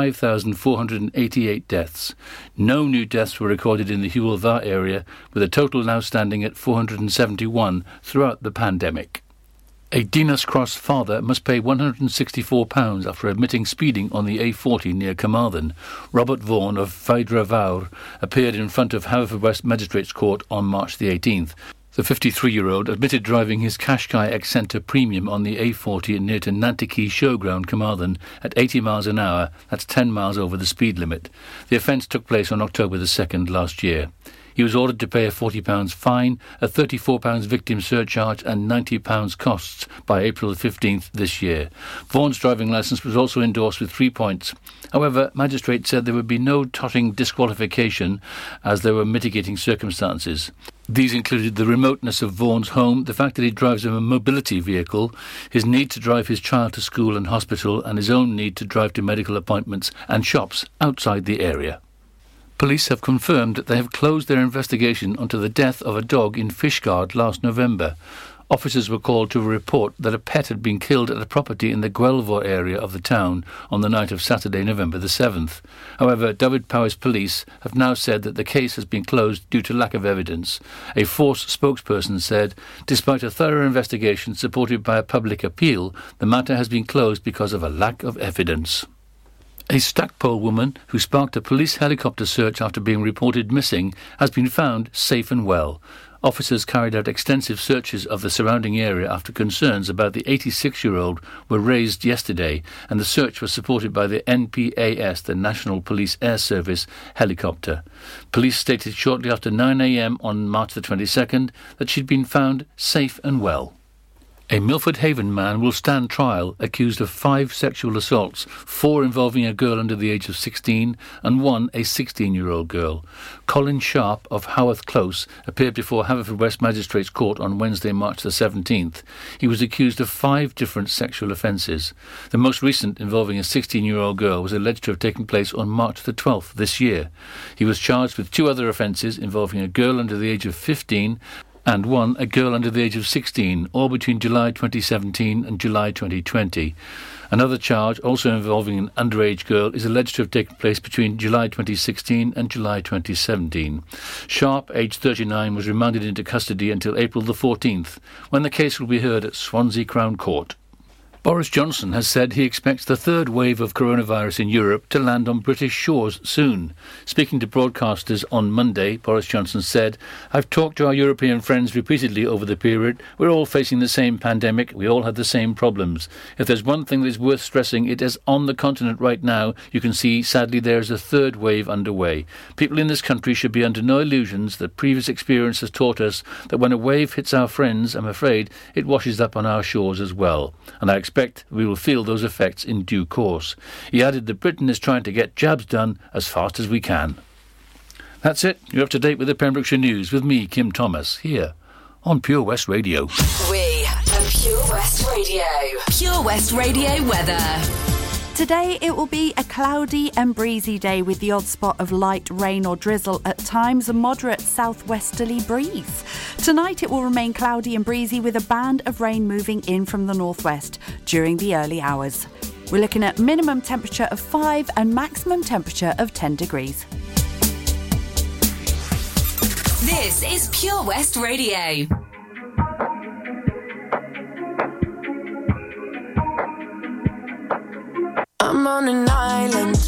5,488 deaths. No new deaths were recorded in the Hywel Dda area, with a total now standing at 471 throughout the pandemic. A Dinas Cross father must pay £164 after admitting speeding on the A40 near Carmarthen. Robert Vaughan of Vaedra Fawr appeared in front of Haverfordwest Magistrates Court on March the 18th. The 53-year-old admitted driving his Qashqai Acenta Premium on the A40 near to Nantyci Showground, Carmarthen, at 80 miles an hour. That's 10 miles over the speed limit. The offence took place on October the 2nd last year. He was ordered to pay a £40 fine, a £34 victim surcharge, and £90 costs by April 15th this year. Vaughan's driving licence was also endorsed with three points. However, magistrates said there would be no totting disqualification as there were mitigating circumstances. These included the remoteness of Vaughan's home, the fact that he drives a mobility vehicle, his need to drive his child to school and hospital, and his own need to drive to medical appointments and shops outside the area. Police have confirmed that they have closed their investigation into the death of a dog in Fishguard last November. Officers were called to report that a pet had been killed at a property in the Guelvo area of the town on the night of Saturday, November the 7th. However, Dyfed-Powys police have now said that the case has been closed due to lack of evidence. A force spokesperson said, despite a thorough investigation supported by a public appeal, the matter has been closed because of a lack of evidence. A Stackpole woman who sparked a police helicopter search after being reported missing has been found safe and well. Officers carried out extensive searches of the surrounding area after concerns about the 86 year old were raised yesterday, and the search was supported by the NPAS, the National Police Air Service helicopter. Police stated shortly after 9 a.m. on March the 22nd that she'd been found safe and well. A Milford Haven man will stand trial accused of five sexual assaults, four involving a girl under the age of 16 and one a 16 year old girl. Colin Sharp of Haworth Close appeared before Haverfordwest Magistrates Court on Wednesday, March the 17th. He was accused of five different sexual offences. The most recent, involving a 16 year old girl, was alleged to have taken place on March the 12th this year. He was charged with two other offences involving a girl under the age of 15 and one a girl under the age of 16, all between July 2017 and July 2020. Another charge, also involving an underage girl, is alleged to have taken place between July 2016 and July 2017. Sharp, aged 39, was remanded into custody until April the 14th, when the case will be heard at Swansea Crown Court. Boris Johnson has said he expects the third wave of coronavirus in Europe to land on British shores soon. Speaking to broadcasters on Monday, Boris Johnson said, I've talked to our European friends repeatedly over the period. We're all facing the same pandemic. We all have the same problems. If there's one thing that is worth stressing, it is on the continent right now, you can see, sadly, there is a third wave underway. People in this country should be under no illusions that previous experience has taught us that when a wave hits our friends, I'm afraid, it washes up on our shores as well. And I expect expect we will feel those effects in due course. He added that Britain is trying to get jabs done as fast as we can. That's it. You're up to date with the Pembrokeshire News with me, Kim Thomas, here on Pure West Radio. We are Pure West Radio. Pure West Radio weather. Today it will be a cloudy and breezy day with the odd spot of light rain or drizzle at times, a moderate southwesterly breeze. Tonight it will remain cloudy and breezy with a band of rain moving in from the northwest during the early hours. We're looking at minimum temperature of 5 and maximum temperature of 10 degrees. This is Pure West Radio. On an island,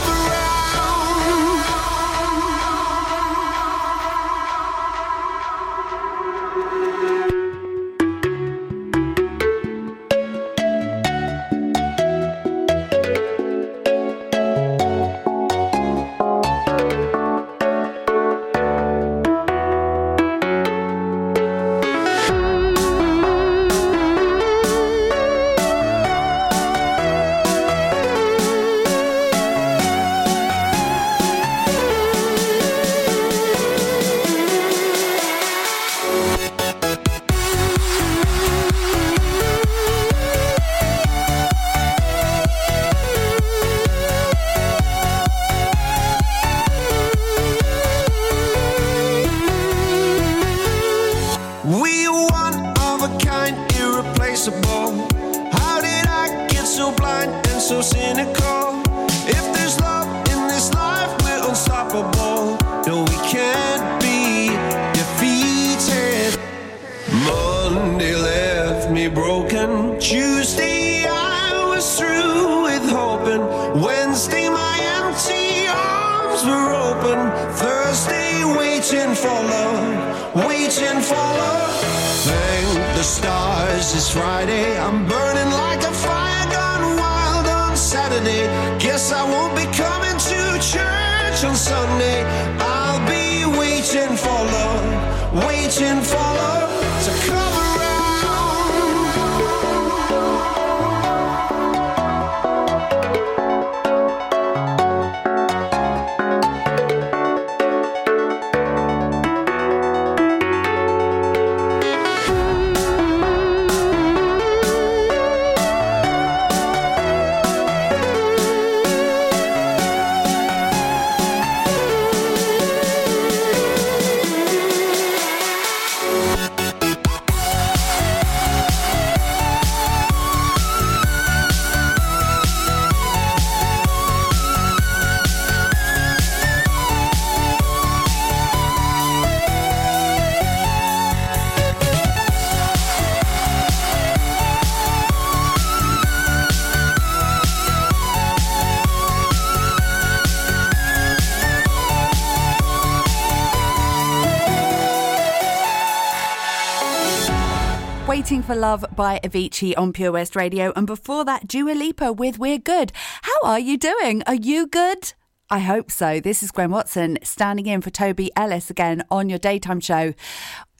Love by Avicii on Pure West Radio, and before that, Dua Lipa with We're Good. How are you doing? Are you good? I hope so. This is Gwen Watson standing in for Toby Ellis again on your daytime show.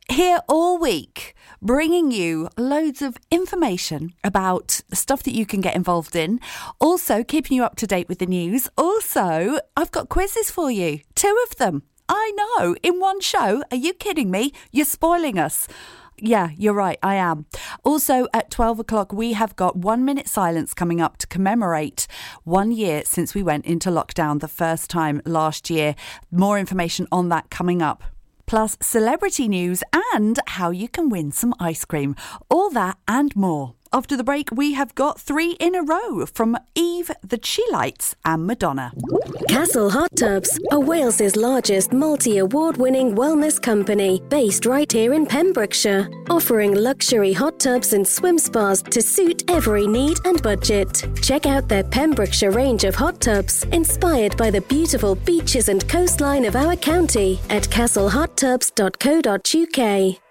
Here all week, bringing you loads of information about stuff that you can get involved in. Also, keeping you up to date with the news. Also, I've got quizzes for you, two of them. I know, in one show. Are you kidding me? You're spoiling us. Yeah, you're right, I am. Also, at 12 o'clock, we have got one minute silence coming up to commemorate one year since we went into lockdown the first time last year. More information on that coming up. Plus, celebrity news and how you can win some ice cream. All that and more. After the break, we have got three in a row from Eve, the Chi-Lites, and Madonna. Castle Hot Tubs are Wales's largest multi award winning wellness company based right here in Pembrokeshire, offering luxury hot tubs and swim spas to suit every need and budget. Check out their Pembrokeshire range of hot tubs inspired by the beautiful beaches and coastline of our county at castlehottubs.co.uk.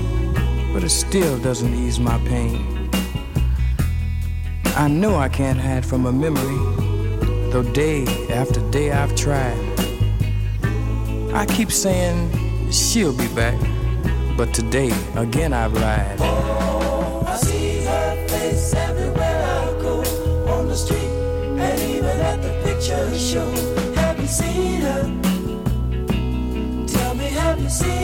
but it still doesn't ease my pain. I know I can't hide from a memory, though day after day I've tried. I keep saying she'll be back, but today again I've lied. Oh, I see her face everywhere I go on the street and even at the picture show. Have you seen her? Tell me, have you seen her?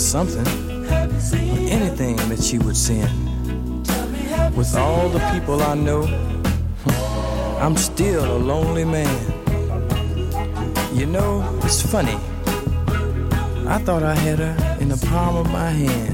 Letter or anything that she would send. With all the people I know, I'm still a lonely man. You know, it's funny. I thought I had her in the palm of my hand.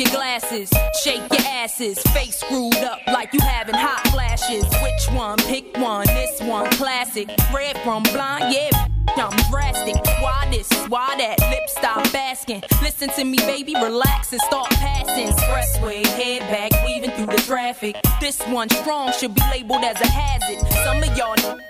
Your glasses, shake your asses, face screwed up like you having hot flashes. Which one? Pick one. This one, classic. Red from blind, yeah. I'm drastic. Why this? Why that? Lip stop asking. Listen to me, baby, relax and start passing. Expressway, head back, weaving through the traffic. This one strong should be labeled as a hazard. Some of y'all.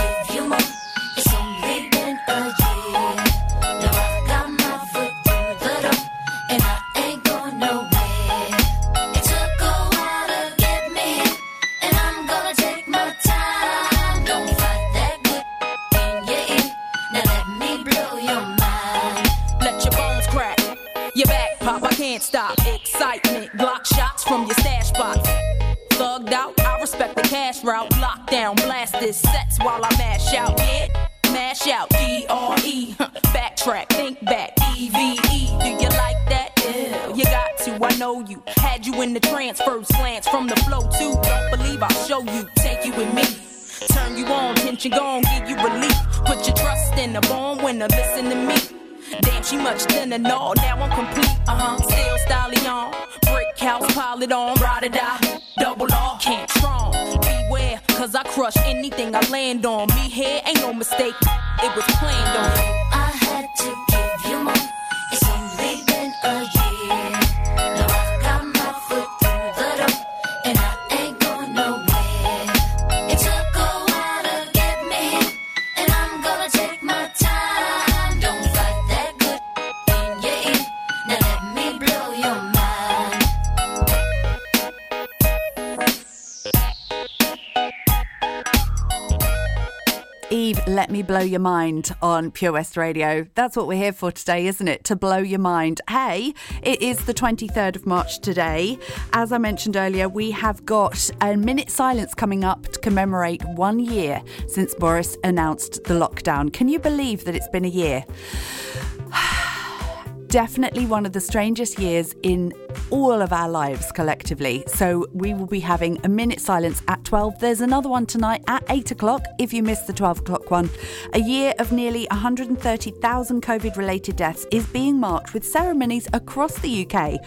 your mind on Pure West Radio. That's what we're here for today, isn't it? To blow your mind. Hey, it is the 23rd of March today. As I mentioned earlier, we have got a minute silence coming up to commemorate one year since Boris announced the lockdown. Can you believe that it's been a year? definitely one of the strangest years in all of our lives collectively. So we will be having a minute silence at 12. There's another one tonight at 8 o'clock if you missed the 12 o'clock one. A year of nearly 130,000 COVID related deaths is being marked with ceremonies across the UK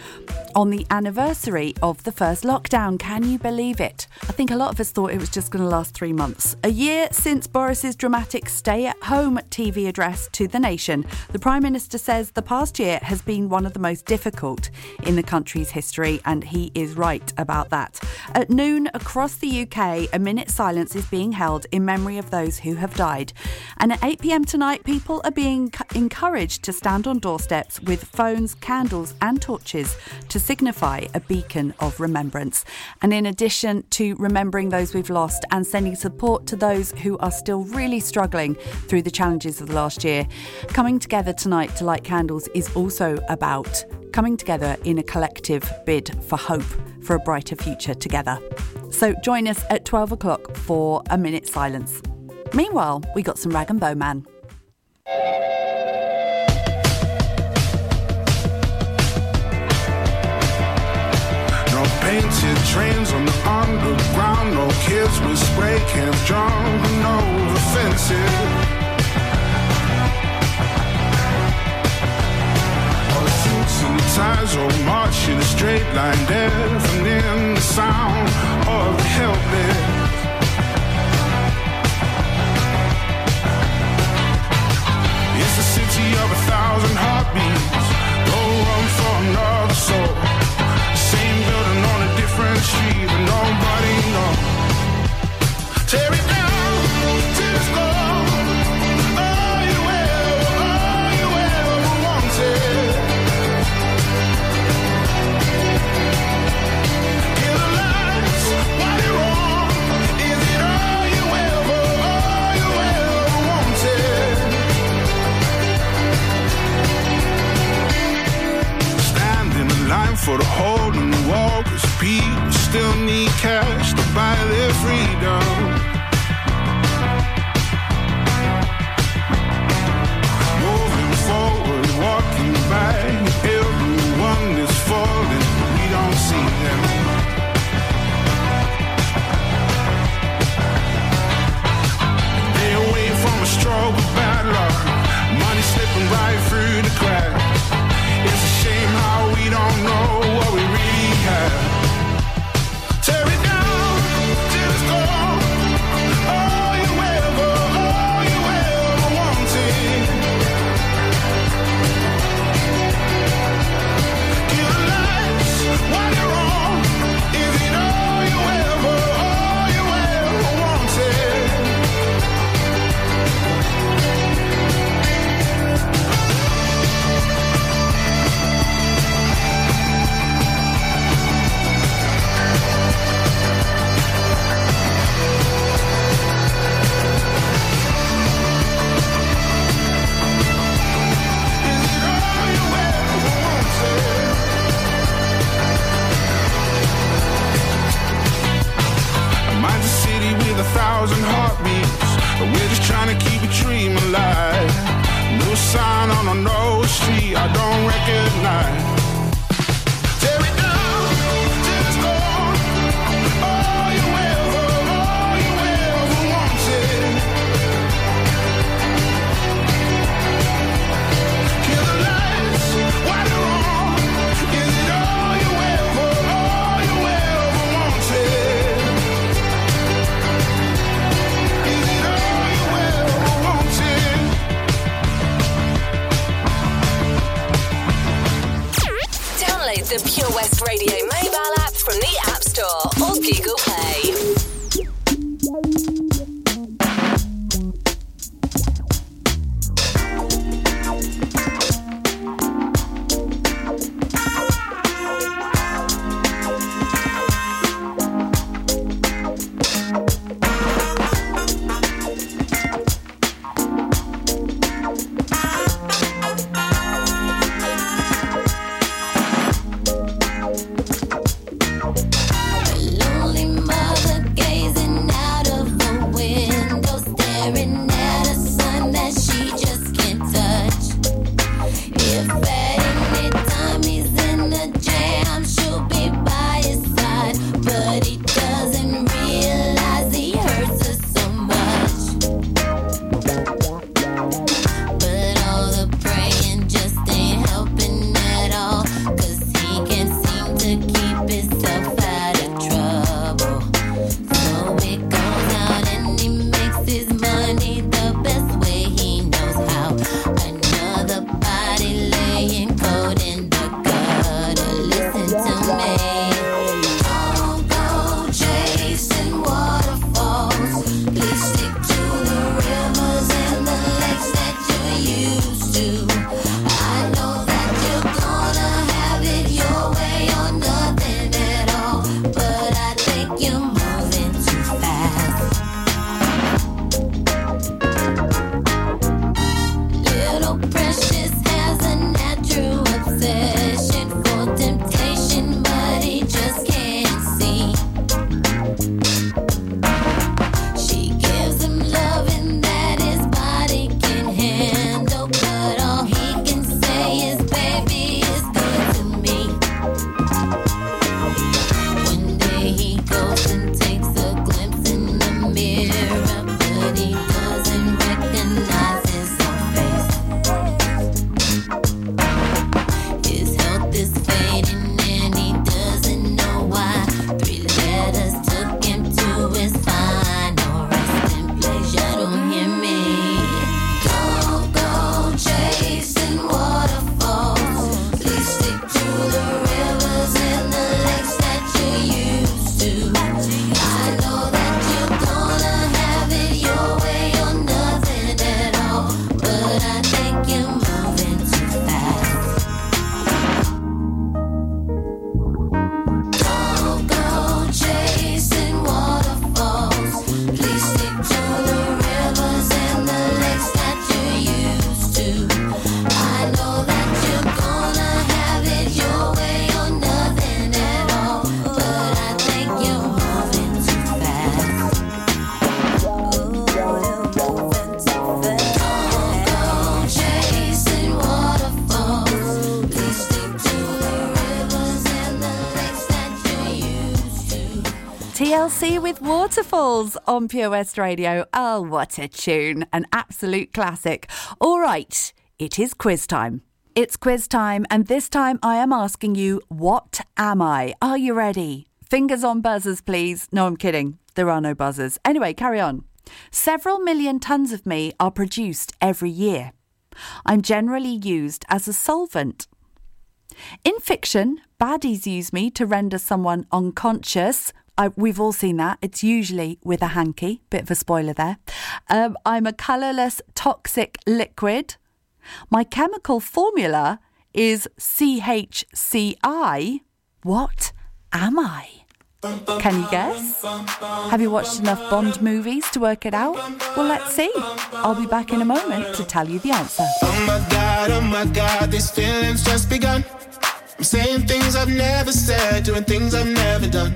on the anniversary of the first lockdown. Can you believe it? I think a lot of us thought it was just going to last three months. A year since Boris's dramatic stay at home TV address to the nation, the Prime Minister says the past year has been one of the most difficult in the country's history, and he is right about that. At noon across the UK, a minute silence is being held in memory of those who have died. And at 8 pm tonight, people are being encouraged to stand on doorsteps with phones, candles, and torches to signify a beacon of remembrance. And in addition to remembering those we've lost and sending support to those who are still really struggling through the challenges of the last year, coming together tonight to light candles is also also about coming together in a collective bid for hope for a brighter future together. So join us at 12 o'clock for a minute silence. Meanwhile, we got some Rag'n'Bone Man. No painted trains on the underground, no kids with spray cans drawn over fences. in the ties or march in a straight line deafening the sound of the helpless it's a city of a thousand heartbeats. No room for another soul. Same building on a different street but nobody knows. Tear it down. With waterfalls on Pure West Radio. Oh, what a tune. An absolute classic. All right, it is quiz time. It's quiz time, and this time I am asking you, what am I? Are you ready? Fingers on buzzers, please. No, I'm kidding. There are no buzzers. Anyway, carry on. Several million tons of me are produced every year. I'm generally used as a solvent. In fiction, baddies use me to render someone unconscious. I, we've all seen that. It's usually with a hanky. Bit of a spoiler there. Um, I'm a colourless, toxic liquid. My chemical formula is CHCI. What am I? Can you guess? Have you watched enough Bond movies to work it out? Well, let's see. I'll be back in a moment to tell you the answer. Oh my god, oh my god, these feelings just begun. I'm saying things I've never said, doing things I've never done.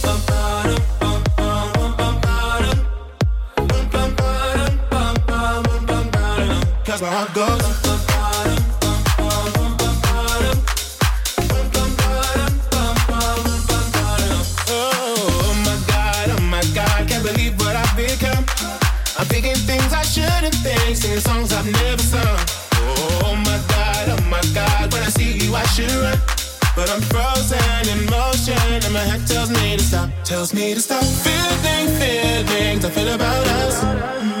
Thinking things I shouldn't think, singing songs I've never sung. Oh my god, oh my god, when I see you I should run. But I'm frozen in motion, and my head tells me to stop, tells me to stop. Feeling feelings I feel about us.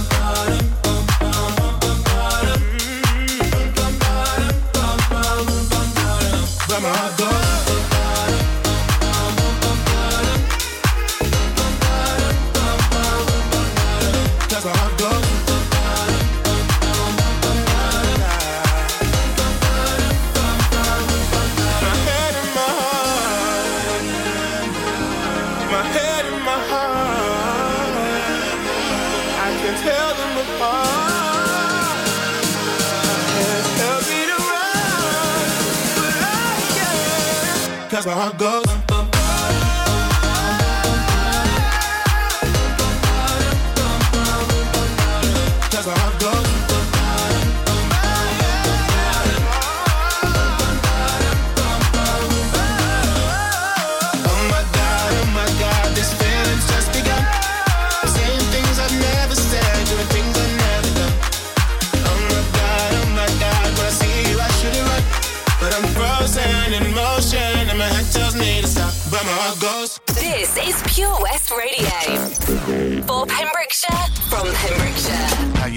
Can't. Cause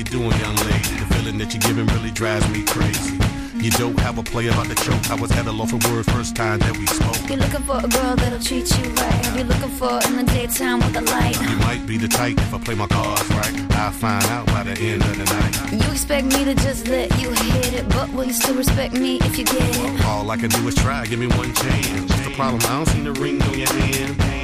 you doing, young lady? The feeling that you're giving really drives me crazy. You don't have a play about the choke. I was at a loss for words first time that we spoke. You're looking for a girl that'll treat you right. You're looking for in the daytime with the light. You might be the type if I play my cards right. I'll find out by the end of the night. You expect me to just let you hit it, but will you still respect me if you get it? All I can do is try, give me one chance. What's the problem? I don't see the ring on your hand.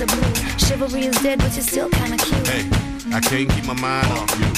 are blue. Chivalry is dead, but you're still kinda cute. Hey, I can't keep my mind off you.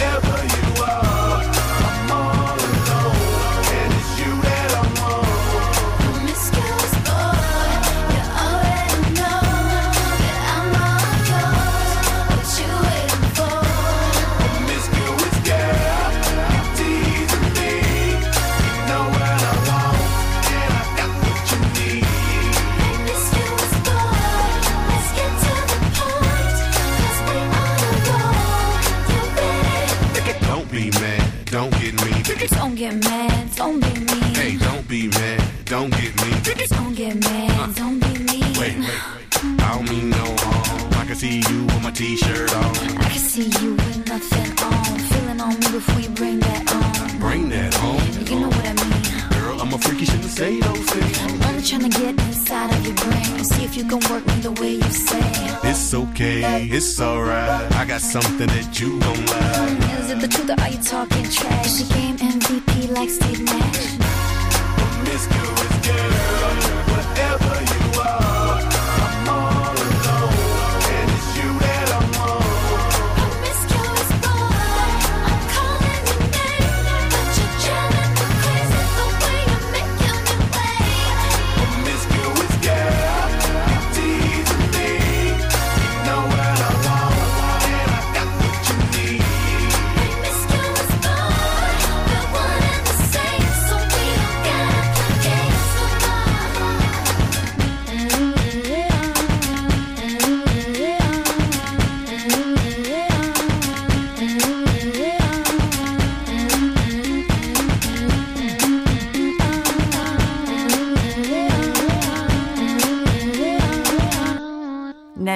whatever you are, get mad, don't be mean. Hey, don't be mad, don't get me. Don't get mad, uh. don't be mean. Wait, wait, wait. I don't mean no harm. I can see you with my t-shirt on. I can see you with nothing on. Feeling on me before you bring that on. Bring that home. You know what I mean. Girl, I'm a freaky, shouldn't say those things. I'm only trying to get inside of your brain see if you can work me the way you say. It's okay, it's alright. I got something that you gon' like. Is it the truth or are you talking trash? Is the game MVP like Steve Nash? Promiscuous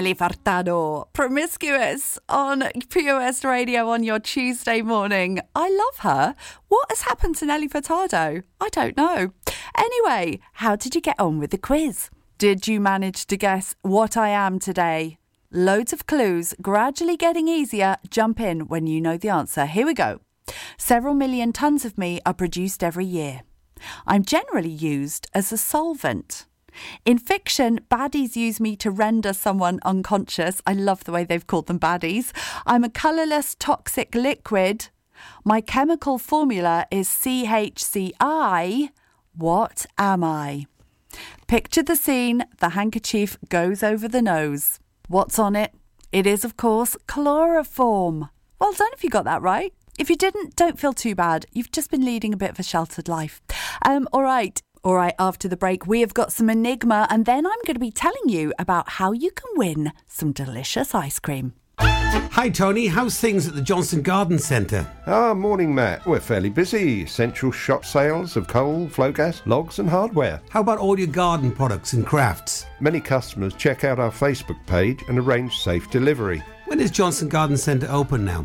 Nelly Furtado, promiscuous on POS Radio on your Tuesday morning. I love her. What has happened to Nelly Furtado? I don't know. Anyway, how did you get on with the quiz? Did you manage to guess what I am today? Loads of clues, gradually getting easier. Jump in when you know the answer. Here we go. Several million tons of me are produced every year. I'm generally used as a solvent. In fiction, baddies use me to render someone unconscious. I love the way they've called them baddies. I'm a colourless toxic liquid. My chemical formula is CHCI. What am I? Picture the scene the handkerchief goes over the nose. What's on it? It is, of course, chloroform. Well done if you got that right. If you didn't, don't feel too bad. You've just been leading a bit of a sheltered life. Um, all right. All right, after the break, we have got some Enigma, and then I'm going to be telling you about how you can win some delicious ice cream. Hi, Tony. How's things at the Johnston Garden Centre? Ah, morning, Matt. We're fairly busy. Central shop sales of coal, Flogas, logs, and hardware. How about all your garden products and crafts? Many customers check out our Facebook page and arrange safe delivery. When is Johnston Garden Centre open now?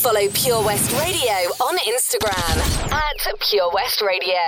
Follow Pure West Radio on Instagram at Pure West Radio.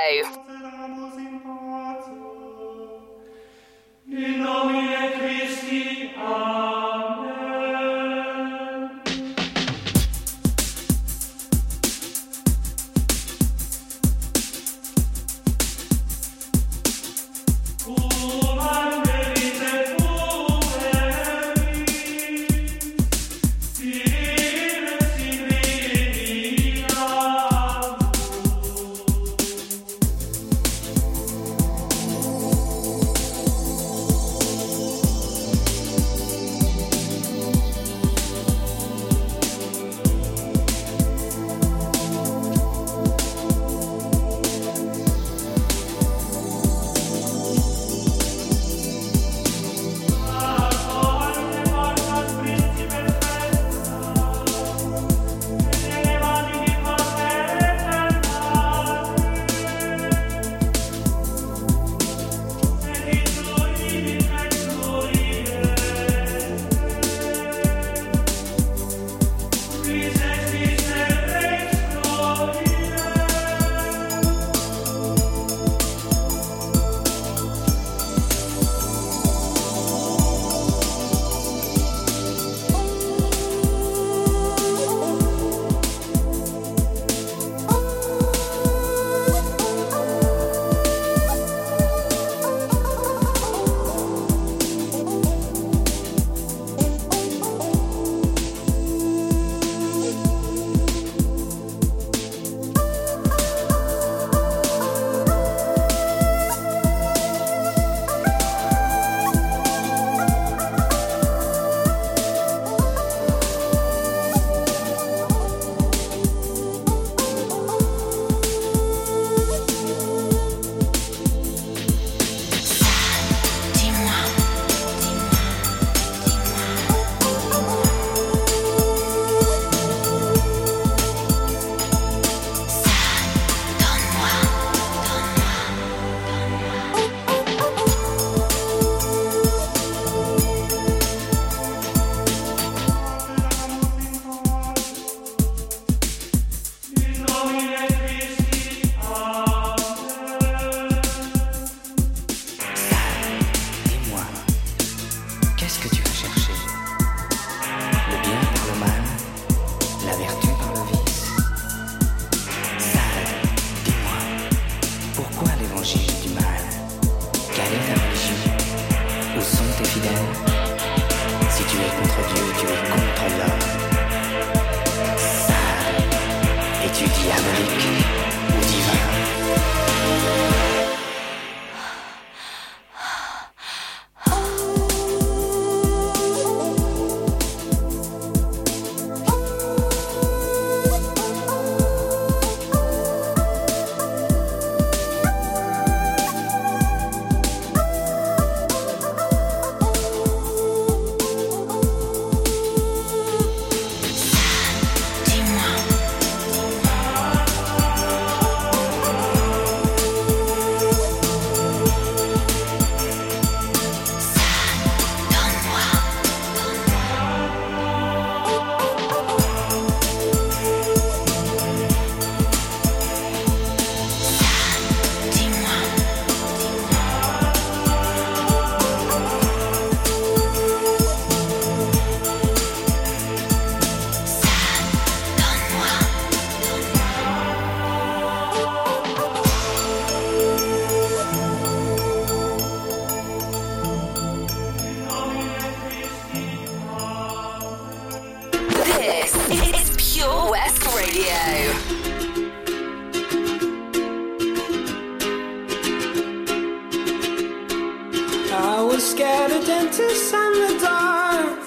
Scared of dentists and the dark.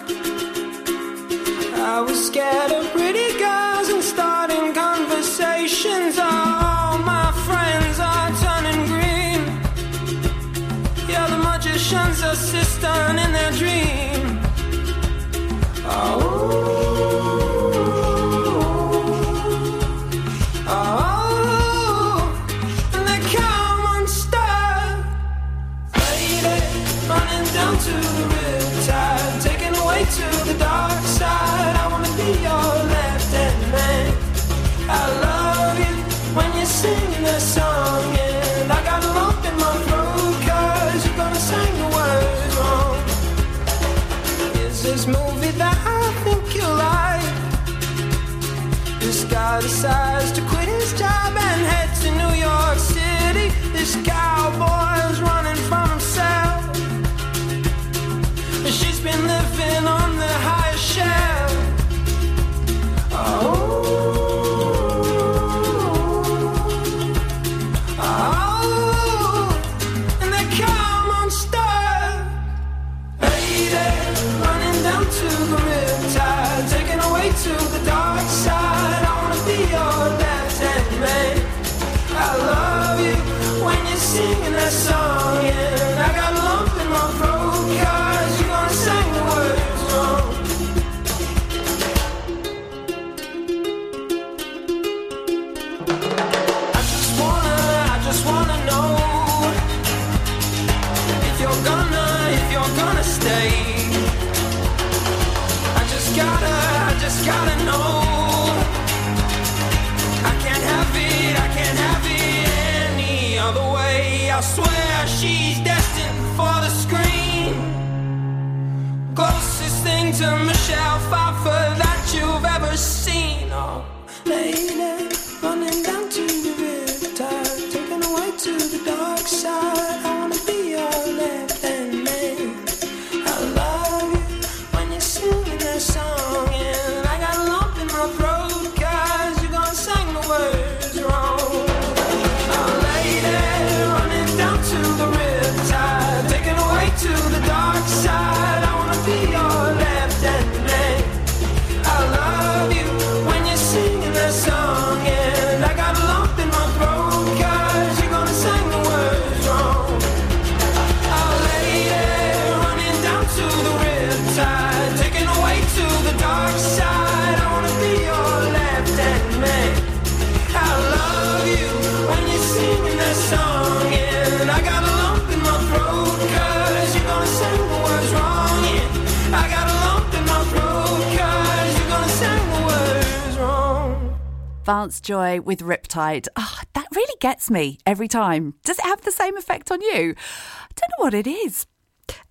I was scared of pretty girls decides to quit his job and head to New York City. This cowboy's swear she's destined for the screen. Closest thing to Michelle Pfeiffer that you've ever seen. Oh, lady, Vance Joy with Riptide. Ah, that really gets me every time. Does it have the same effect on you? I don't know what it is.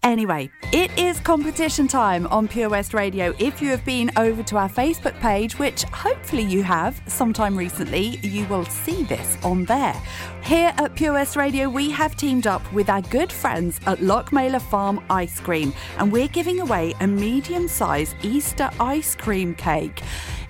Anyway, it is competition time on Pure West Radio. If you have been over to our Facebook page, which hopefully you have sometime recently, you will see this on there. Here at Pure West Radio, we have teamed up with our good friends at Lochmeyler Farm Ice Cream, and we're giving away a medium sized Easter ice cream cake.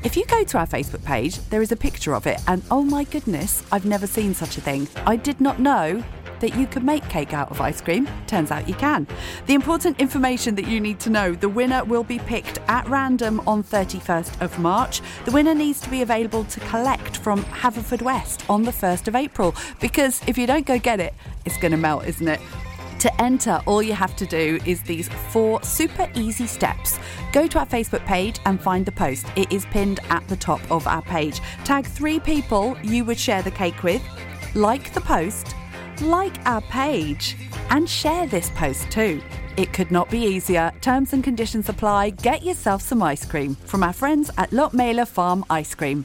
If you go to our Facebook page, there is a picture of it, and oh my goodness, I've never seen such a thing. I did not know that you could make cake out of ice cream. Turns out you can. The important information that you need to know the winner will be picked at random on 31st of March. The winner needs to be available to collect from Haverfordwest on the 1st of April because if you don't go get it, it's going to melt, isn't it? To enter, all you have to do is these four super easy steps. Go to our Facebook page and find the post. It is pinned at the top of our page. Tag three people you would share the cake with, like the post, like our page, and share this post too. It could not be easier. Terms and conditions apply. Get yourself some ice cream from our friends at Lochmeyler Farm Ice Cream.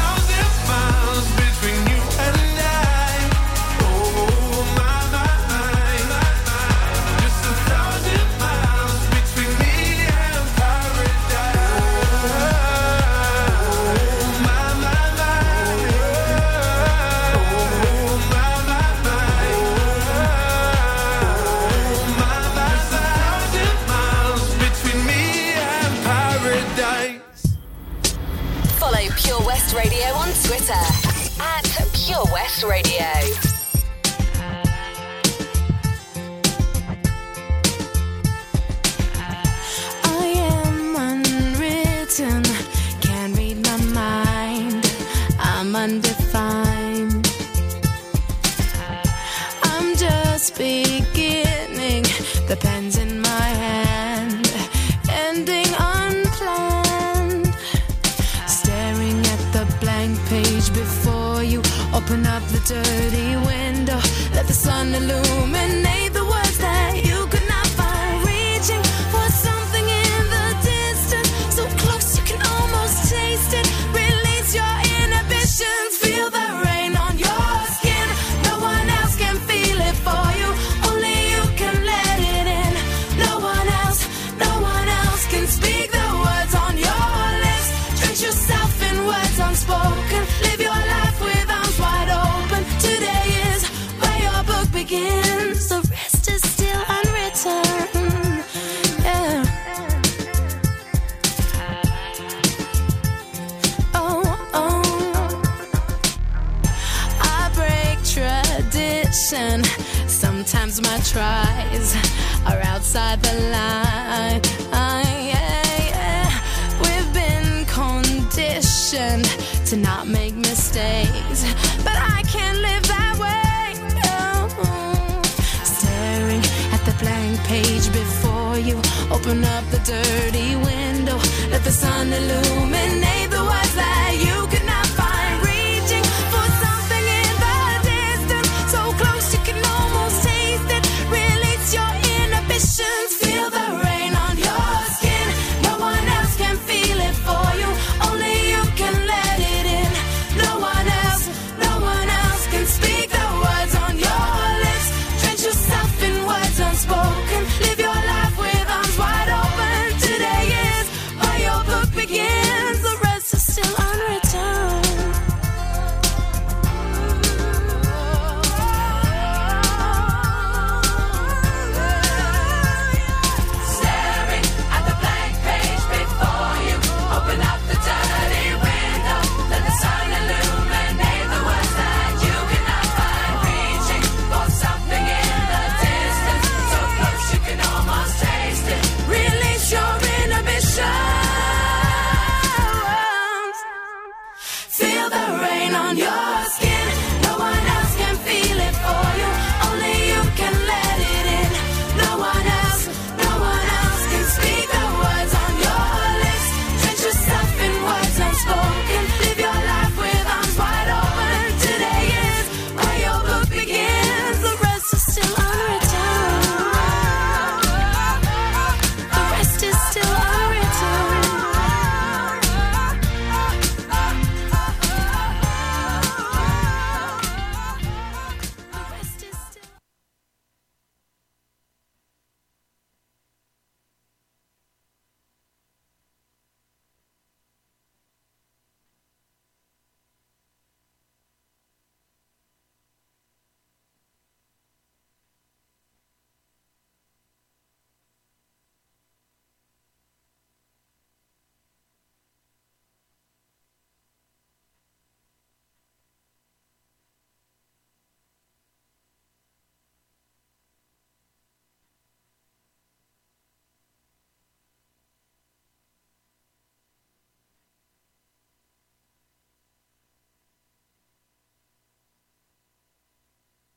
Radio. I am unwritten, can't read my mind. I'm undefined. I'm just beginning, the pen's in open up the dirty window, let the sun illuminate outside the line. Ah, yeah, yeah. We've been conditioned to not make mistakes, but I can't live that way. Oh. Staring at the blank page before you, open up the dirty window, let the sun illuminate. quick